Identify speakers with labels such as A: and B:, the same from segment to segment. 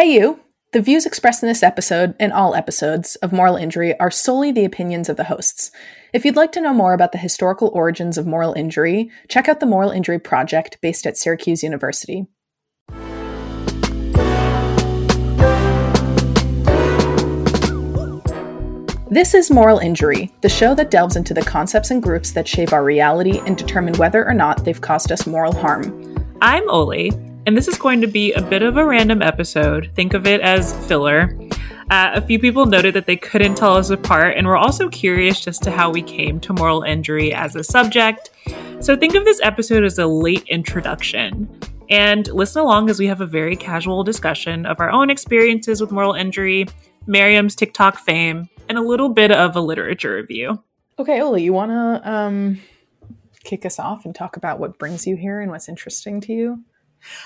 A: Hey, you! The views expressed in this episode and all episodes of Moral Injury are solely the opinions of the hosts. If you'd like to know more about the historical origins of moral injury, check out the Moral Injury Project based at Syracuse University. This is Moral Injury, the show that delves into the concepts and groups that shape our reality and determine whether or not they've caused us moral harm.
B: I'm Oli, and this is going to be a bit of a random episode. Think of it as filler. Uh, a few people noted that they couldn't tell us apart, and we're also curious just to how we came to moral injury as a subject. So think of this episode as a late introduction. And listen along as we have a very casual discussion of our own experiences with moral injury, Miriam's TikTok fame, and a little bit of a literature review.
A: Okay, Oli, you want to um, kick us off and talk about what brings you here and what's interesting to you?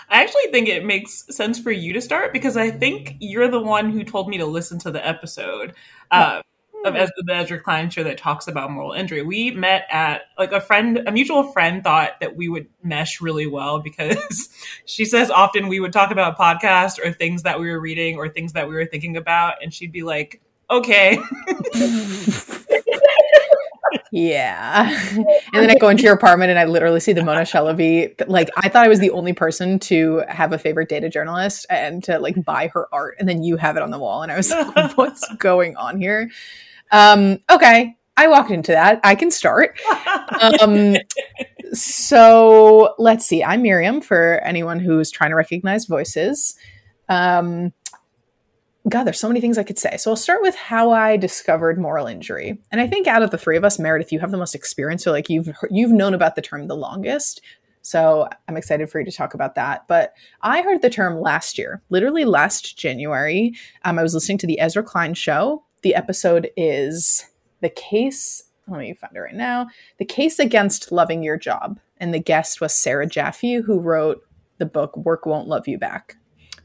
B: I actually think it makes sense for you to start because I think you're the one who told me to listen to the episode uh, of Ezra, the Ezra Klein show that talks about moral injury. We met at like a friend, a mutual friend thought that we would mesh really well because she says often we would talk about podcasts or things that we were reading or things that we were thinking about, and she'd be like, "Okay."
A: Yeah. and then I go into your apartment and I literally see the Mona Chalabi. Like I thought I was the only person to have a favorite data journalist and to like buy her art. And then you have it on the wall. And I was like, what's going on here? Um, okay. I walked into that. I can start. Um, so let's see. I'm Miriam for anyone who's trying to recognize voices. Um, God, there's so many things I could say. So I'll start with how I discovered moral injury. And I think out of the three of us, Meredith, you have the most experience. So like you've you've known about the term the longest. So I'm excited for you to talk about that. But I heard the term last year, literally last January. Um, I was listening to the Ezra Klein show. The episode is the case. Let me find it right now. The case against loving your job, and the guest was Sarah Jaffe, who wrote the book "Work Won't Love You Back."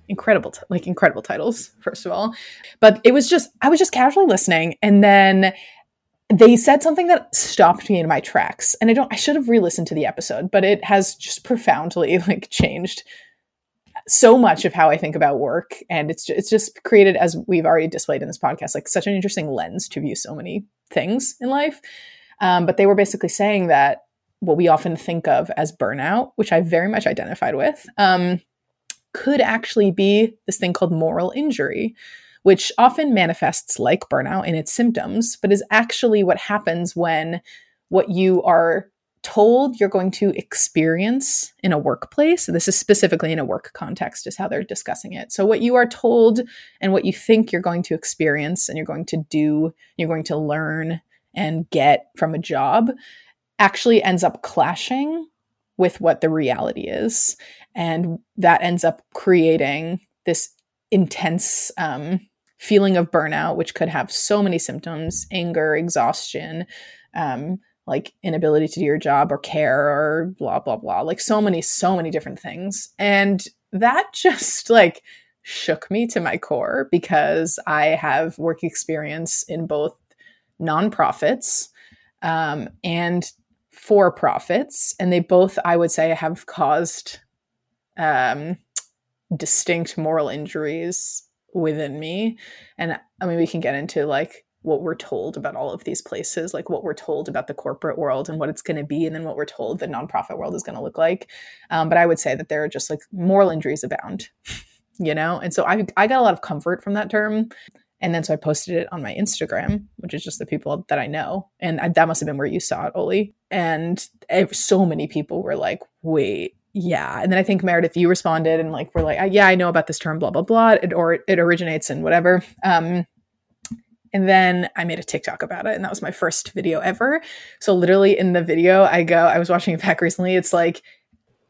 A: Incredible t- like incredible titles first of all. But it was just i was just casually listening and then they said something that stopped me in my tracks and i don't i should have re-listened to the episode but it has just profoundly like changed so much of how i think about work and it's just, it's just created as we've already displayed in this podcast like such an interesting lens to view so many things in life. Um, but they were basically saying that what we often think of as burnout which i very much identified with um, could actually be this thing called moral injury, which often manifests like burnout in its symptoms, but is actually what happens when what you are told you're going to experience in a workplace. this is specifically in a work context, is how they're discussing it. So, what you are told and what you think you're going to experience and you're going to do, you're going to learn and get from a job actually ends up clashing with what the reality is. And that ends up creating this intense um, feeling of burnout, which could have so many symptoms anger, exhaustion, um, like inability to do your job or care or blah, blah, blah. Like so many, so many different things. And that just like shook me to my core because I have work experience in both nonprofits um, and for profits, and they both, I would say, have caused um, distinct moral injuries within me. And I mean, we can get into like what we're told about all of these places, like what we're told about the corporate world and what it's going to be, and then what we're told the nonprofit world is going to look like. Um, but I would say that there are just like moral injuries abound, you know? And so I, I got a lot of comfort from that term. And then so I posted it on my Instagram, which is just the people that I know. And I, that must have been where you saw it, Oli. And it, so many people were like, wait, yeah. And then I think Meredith, you responded and like, we're like, yeah, I know about this term, blah, blah, blah. It, or it originates in whatever. Um, and then I made a TikTok about it, and that was my first video ever. So literally in the video, I go, I was watching it back recently. It's like,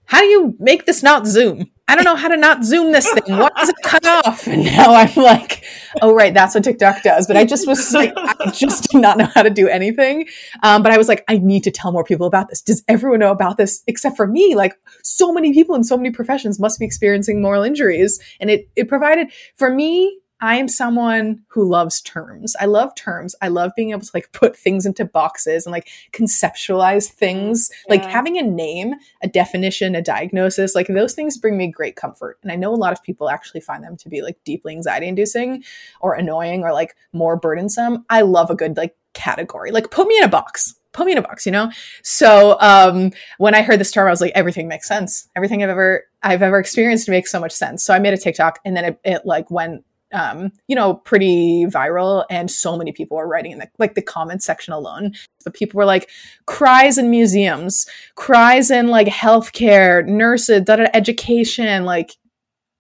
A: how do you make this not zoom? I don't know how to not zoom this thing. Why does it cut off? And now I'm like, oh, right, that's what TikTok does. But I just was like, I just did not know how to do anything. Um, but I was like, I need to tell more people about this. Does everyone know about this except for me? Like, so many people in so many professions must be experiencing moral injuries. And it, it provided, for me, I am someone who loves terms. I love terms. I love being able to like put things into boxes and like conceptualize things. Yeah. Like having a name, a definition, a diagnosis, like those things bring me great comfort. And I know a lot of people actually find them to be like deeply anxiety inducing or annoying or like more burdensome. I love a good like category. Like put me in a box put me in a box, you know? So um, when I heard this term, I was like, everything makes sense. Everything I've ever I've ever experienced makes so much sense. So I made a TikTok and then it, it like went um, you know, pretty viral and so many people were writing in the like the comment section alone. But people were like, cries in museums, cries in like healthcare, nurses, da, da, education, like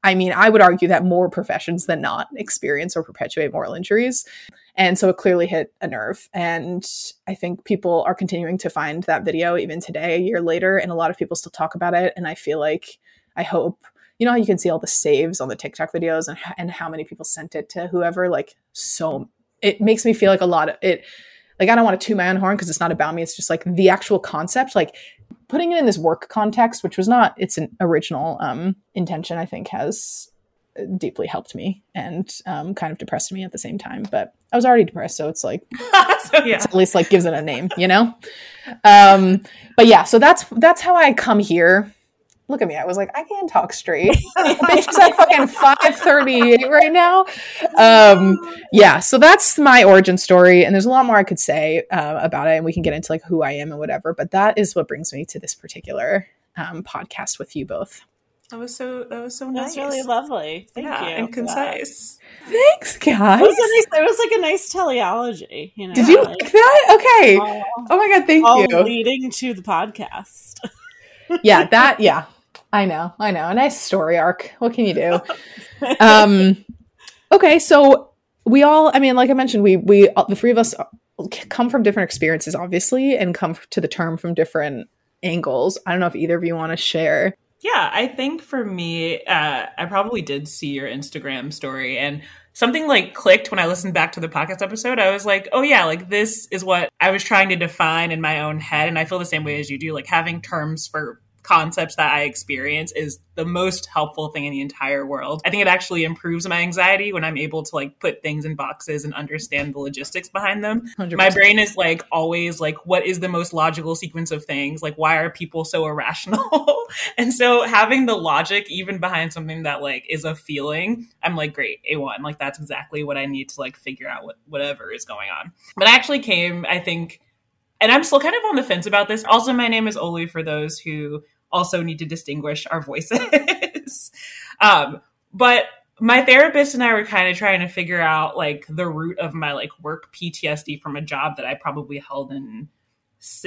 A: I mean, I would argue that more professions than not experience or perpetuate moral injuries. And so it clearly hit a nerve. And I think people are continuing to find that video even today, a year later, and a lot of people still talk about it. And I feel like I hope, you know, how you can see all the saves on the TikTok videos and, and how many people sent it to whoever. Like, so it makes me feel like a lot of it. Like, I don't want to toot my own horn because it's not about me. It's just like the actual concept, like putting it in this work context, which was not its an original um, intention, I think has deeply helped me and um, kind of depressed me at the same time. But I was already depressed, so it's like so, yeah. it's at least like gives it a name, you know. Um, but yeah, so that's that's how I come here. Look at me. I was like, I can't talk straight. Bitch is at fucking five thirty eight right now. Um, yeah, so that's my origin story, and there's a lot more I could say uh, about it, and we can get into like who I am and whatever. But that is what brings me to this particular um, podcast with you both.
B: That was so. That was so nice.
C: That's really lovely. Thank yeah, you.
B: And concise.
A: Thanks, guys.
C: It was, nice, it was, like a nice teleology. You know,
A: did you like, like that? Okay. All, oh my god, thank you.
C: Leading to the podcast.
A: yeah, that. Yeah, I know. I know. A nice story arc. What can you do? um. Okay, so we all. I mean, like I mentioned, we we the three of us come from different experiences, obviously, and come to the term from different angles. I don't know if either of you want to share
B: yeah, I think for me, uh, I probably did see your Instagram story and something like clicked when I listened back to the podcast episode. I was like, oh yeah, like this is what I was trying to define in my own head. And I feel the same way as you do, like having terms for concepts that I experience is the most helpful thing in the entire world. I think it actually improves my anxiety when I'm able to like put things in boxes and understand the logistics behind them. 100%. My brain is like always like, what is the most logical sequence of things? Like, why are people so irrational? and so having the logic even behind something that like is a feeling, I'm like, great, A1. Like, that's exactly what I need to like figure out what whatever is going on. But I actually came, I think, and I'm still kind of on the fence about this. Also, my name is Oli for those who also need to distinguish our voices. um, but my therapist and I were kind of trying to figure out like the root of my like work PTSD from a job that I probably held in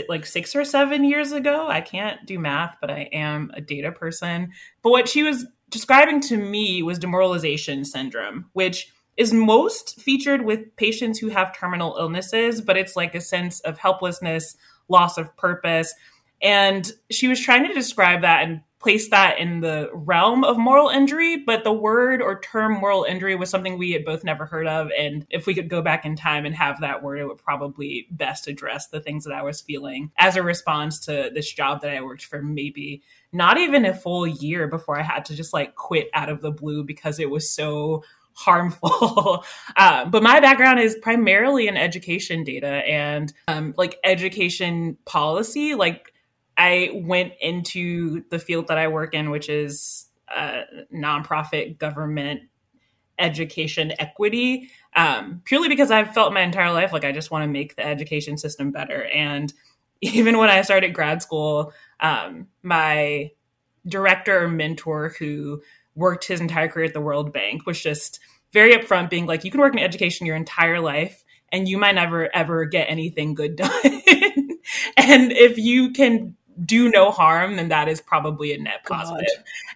B: like six or seven years ago. I can't do math, but I am a data person. But what she was describing to me was demoralization syndrome, which is most featured with patients who have terminal illnesses, but it's like a sense of helplessness, loss of purpose, and she was trying to describe that and place that in the realm of moral injury, but the word or term moral injury was something we had both never heard of. And if we could go back in time and have that word, it would probably best address the things that I was feeling as a response to this job that I worked for maybe not even a full year before I had to just like quit out of the blue because it was so harmful. um, but my background is primarily in education data and um, like education policy, like I went into the field that I work in, which is uh, nonprofit government education equity, um, purely because I've felt my entire life like I just want to make the education system better. And even when I started grad school, um, my director or mentor who worked his entire career at the World Bank was just very upfront, being like, you can work in education your entire life and you might never ever get anything good done. and if you can do no harm, then that is probably a net positive.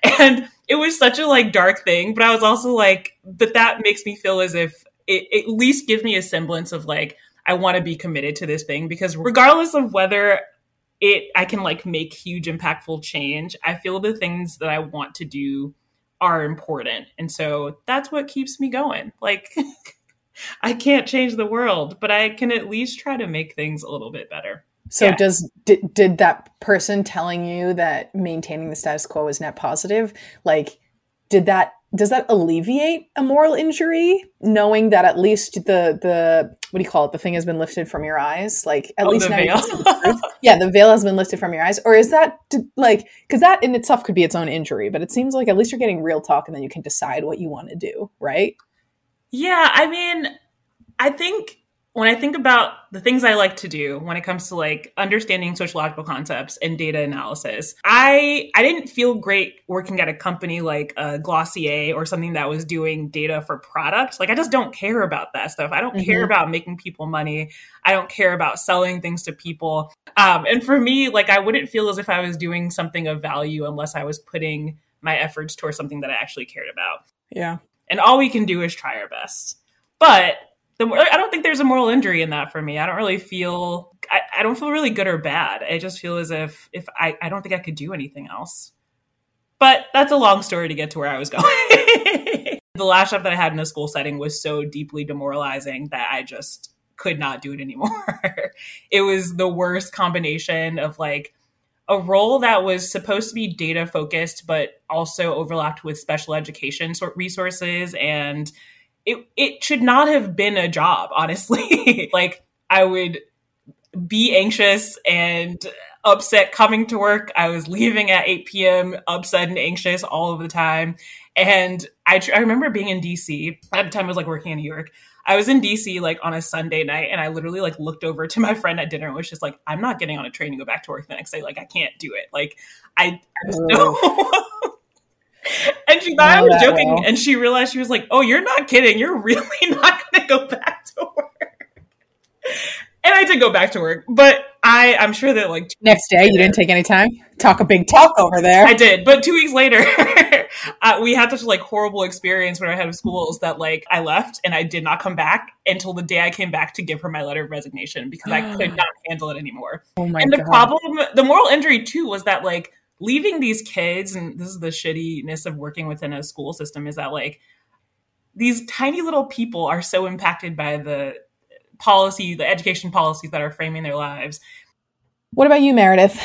B: God. And it was such a like dark thing, but I was also like, but that makes me feel as if it, at least gives me a semblance of like, I want to be committed to this thing because regardless of whether it I can like make huge impactful change, I feel the things that I want to do are important. And so that's what keeps me going. Like I can't change the world, but I can at least try to make things a little bit better.
A: So yeah. does did, did that person telling you that maintaining the status quo is net positive like did that does that alleviate a moral injury knowing that at least the the what do you call it? The thing has been lifted from your eyes? Like at
B: Oh,
A: least
B: the
A: now the yeah the veil has been lifted from your eyes. Or is that like because that in itself could be its own injury but it seems like at least you're getting real talk and then you can decide what you want to do right?
B: Yeah, I mean, I think when I think about the things I like to do when it comes to like understanding sociological concepts and data analysis, I I didn't feel great working at a company like uh, Glossier or something that was doing data for product. Like I just don't care about that stuff. I don't care
A: Mhm.
B: about making people money. I don't care about selling things to people. Um, and for me, like I wouldn't feel as if I was doing something of value unless I was putting my efforts towards something that I actually cared about
A: yeah
B: and all we can do is try our best. But the I don't think there's a moral injury in that for me. I don't really feel I, I don't feel really good or bad. I just feel as if if I, I don't think I could do anything else. But that's a long story to get to where I was going. the last job that I had in a school setting was so deeply demoralizing that I just could not do it anymore. it was the worst combination of like a role that was supposed to be data focused but also overlapped with special education sort resources and it it should not have been a job honestly like i would be anxious and upset coming to work i was leaving at 8 p.m upset and anxious all of the time and i, tr- I remember being in dc at the time i was like working in new york I was in DC like on a Sunday night and I literally like looked over to my friend at dinner and was just like, I'm not getting on a train to go back to work the next day. Like I can't do it. Like I, I. and she thought I was joking
A: well.
B: and she realized she was like, Oh, you're not kidding. You're really not gonna go back to work. And I did go back to work, but I, I'm sure that like
A: next day you didn't take any time talk a big talk over there
B: I did, but two weeks later, uh, we had such like horrible experience when I had of schools that like I left and I did not come back until the day I came back to give her my letter of resignation because I could not handle it anymore.
A: oh my
B: and the
A: god
B: problem, the moral injury too, was that like leaving these kids, and this is the shittiness of working within a school system, is that like these tiny little people are so impacted by the policy, the education policies that are framing their lives
A: What about you, Meredith?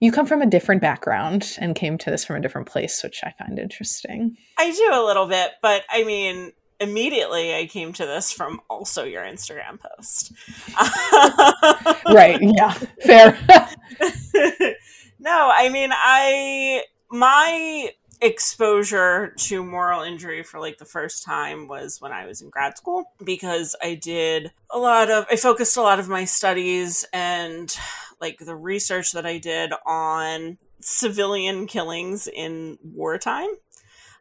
A: You come from a different background and came to this from a different place, which I find interesting.
C: I do a little bit, but I mean, immediately I came to this from also your Instagram post.
A: Right. Yeah. Fair.
C: no, I mean, I my exposure to moral injury for like the first time was when I was in grad school because I did a lot of I focused a lot of my studies and like the research that I did on civilian killings in wartime.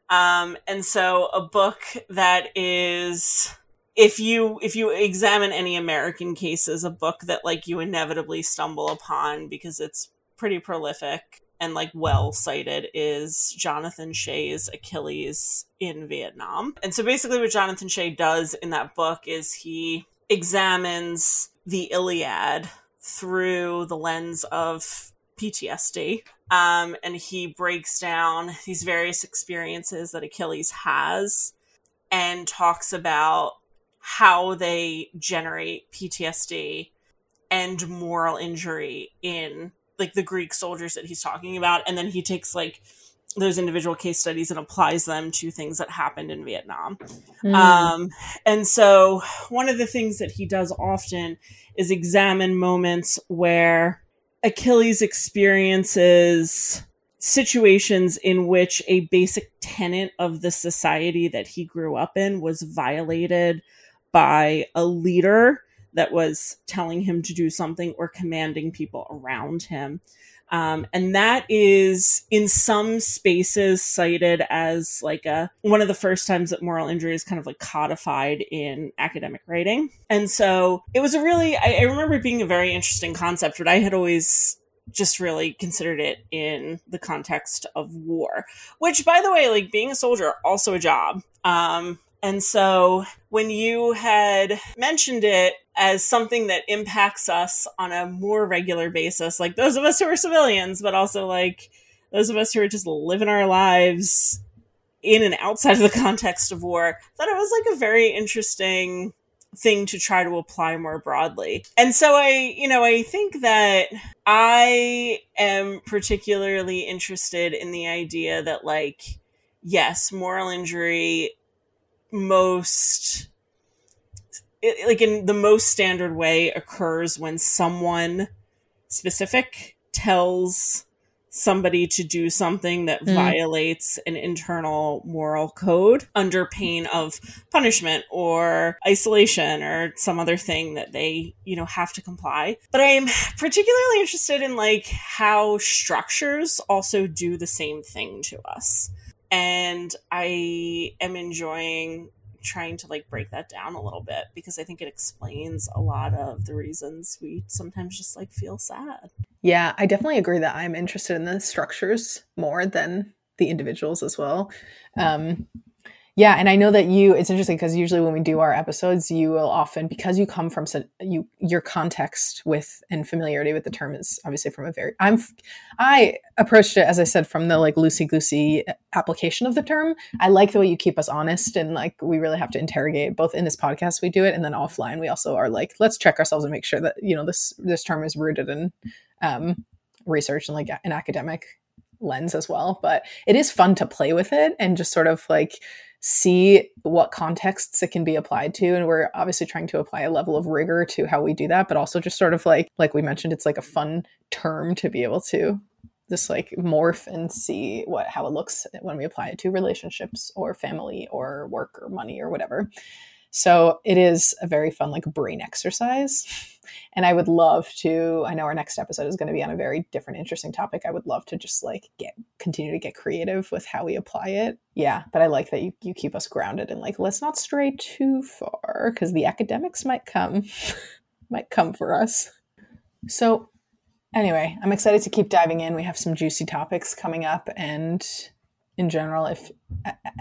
C: Um, and so a book that is if you if you examine any American cases, a book that like you inevitably stumble upon because it's pretty prolific and like well cited is Jonathan Shay's Achilles in Vietnam. And so basically what Jonathan Shay does in that book is he examines the Iliad through the lens of PTSD. Um, and he breaks down these various experiences that Achilles has and talks about how they generate PTSD and moral injury in like the Greek soldiers that he's talking about. And then he takes like those individual case studies and applies them to things that happened in Vietnam.
A: Mm.
C: Um, and so one of the things that he does often is examine moments where Achilles experiences situations in which a basic tenet of the society that he grew up in was violated by a leader that was telling him to do something or commanding people around him. Um, and that is in some spaces cited as like a one of the first times that moral injury is kind of like codified in academic writing. And so it was a really I, I remember it being a very interesting concept, but I had always just really considered it in the context of war. Which by the way, like being a soldier, also a job. Um and so when you had mentioned it as something that impacts us on a more regular basis, like those of us who are civilians, but also like those of us who are just living our lives in and outside of the context of war, thought it was like a very interesting thing to try to apply more broadly. And so I, you know, I think that I am particularly interested in the idea that like yes, moral injury most it, like in the most standard way occurs when someone specific tells somebody to do something that mm. violates an internal moral code under pain of punishment or isolation or some other thing that they, you know, have to comply. But I am particularly interested in like how structures also do the same thing to us. And I am enjoying trying to like break that down a little bit because I think it explains a lot of the reasons we sometimes just like feel sad.
A: Yeah, I definitely agree that I'm interested in the structures more than the individuals as well. Um, yeah, and I know that you. It's interesting because usually when we do our episodes, you will often because you come from such you your context with and familiarity with the term is obviously from a very. I'm I approached it as I said from the like loosey goosey application of the term. I like the way you keep us honest and like we really have to interrogate both in this podcast we do it and then offline we also are like let's check ourselves and make sure that you know this this term is rooted in um, research and like an academic lens as well. But it is fun to play with it and just sort of like see what contexts it can be applied to and we're obviously trying to apply a level of rigor to how we do that but also just sort of like like we mentioned it's like a fun term to be able to just like morph and see what how it looks when we apply it to relationships or family or work or money or whatever so it is a very fun like brain exercise. And I would love to, I know our next episode is going to be on a very different, interesting topic. I would love to just like get continue to get creative with how we apply it. Yeah, but I like that you, you keep us grounded and like let's not stray too far because the academics might come might come for us. So anyway, I'm excited to keep diving in. We have some juicy topics coming up and in general, if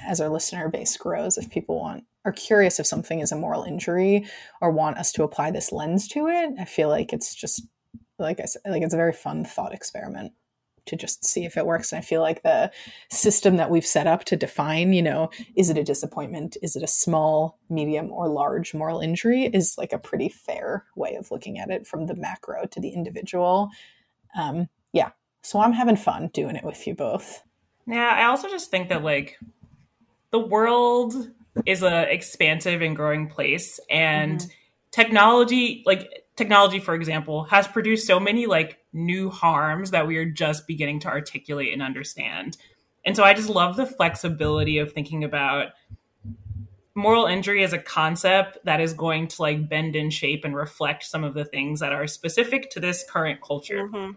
A: as our listener base grows, if people want are curious if something is a moral injury or want us to apply this lens to it, I feel like it's just like I said, like it's a very fun thought experiment to just see if it works. And I feel like the system that we've set up to define, you know, is it a disappointment? Is it a small, medium, or large moral injury is like a pretty fair way of looking at it from the macro to the individual. Um, yeah. So I'm having fun doing it with you both.
B: Yeah, I also just think that like the world is a expansive and growing place and mm-hmm. technology like technology for example has produced so many like new harms that we are just beginning to articulate and understand. And so I just love the flexibility of thinking about moral injury as a concept that is going to like bend in shape and reflect some of the things that are specific to this current culture. Mm-hmm.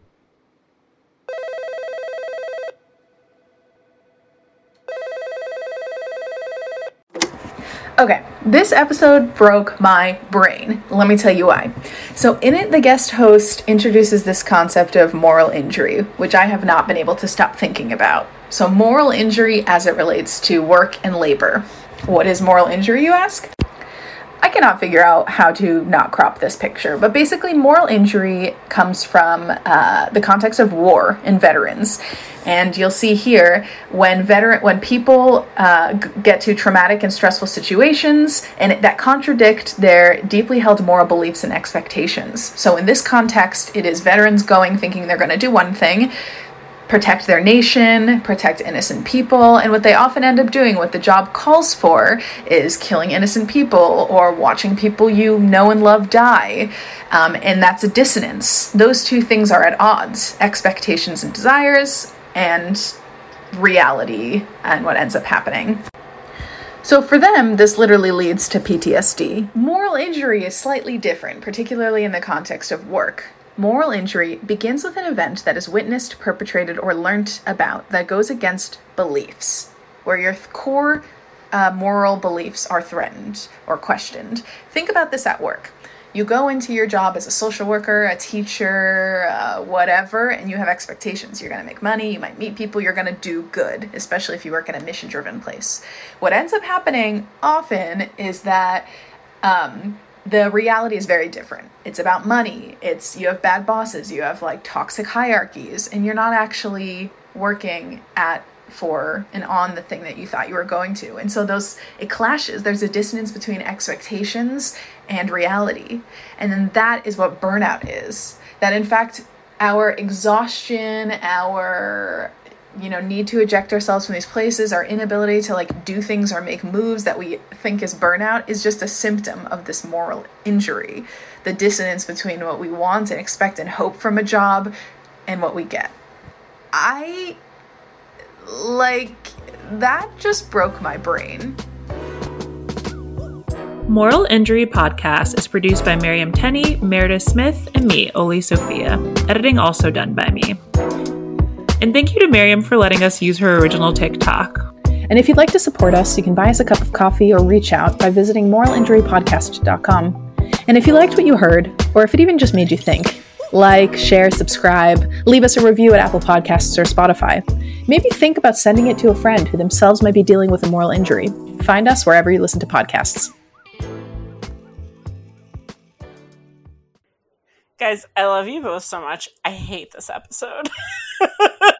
A: Okay, this episode broke my brain. Let me tell you why. So, in it, the guest host introduces this concept of moral injury, which I have not been able to stop thinking about. So, moral injury as it relates to work and labor. What is moral injury, you ask? I cannot figure out how to not crop this picture, but basically, moral injury comes from uh, the context of war and veterans. And you'll see here when veteran when people uh, g- get to traumatic and stressful situations and that contradict their deeply held moral beliefs and expectations. So in this context, it is veterans going thinking they're going to do one thing, protect their nation, protect innocent people, and what they often end up doing, what the job calls for, is killing innocent people or watching people you know and love die. Um, and that's a dissonance. Those two things are at odds expectations and desires, and reality, and what ends up happening. So for them, this literally leads to PTSD. Moral injury is slightly different, particularly in the context of work. Moral injury begins with an event that is witnessed, perpetrated, or learnt about that goes against beliefs, where your core uh, moral beliefs are threatened or questioned. Think about this at work. You go into your job as a social worker, a teacher, uh, whatever, and you have expectations. You're going to make money, you might meet people, you're going to do good, especially if you work in a mission driven place. What ends up happening often is that um, the reality is very different. It's about money. It's you have bad bosses, you have like toxic hierarchies, and you're not actually working at for and on the thing that you thought you were going to. And so those it clashes. There's a dissonance between expectations and reality. And then that is what burnout is. That in fact our exhaustion, our you know need to eject ourselves from these places our inability to like do things or make moves that we think is burnout is just a symptom of this moral injury the dissonance between what we want and expect and hope from a job and what we get i like that just broke my brain
B: Moral Injury Podcast is produced by Miriam Tenney, Meredith Smith, and me, Oli Sophia. Editing also done by me. And thank you to Miriam for letting us use her original TikTok.
A: And if you'd like to support us, you can buy us a cup of coffee or reach out by visiting moralinjurypodcast.com. And if you liked what you heard, or if it even just made you think, like, share, subscribe, leave us a review at Apple Podcasts or Spotify. Maybe think about sending it to a friend who themselves might be dealing with a moral injury. Find us wherever you listen to podcasts.
C: Guys, I love you both so much. I hate this episode.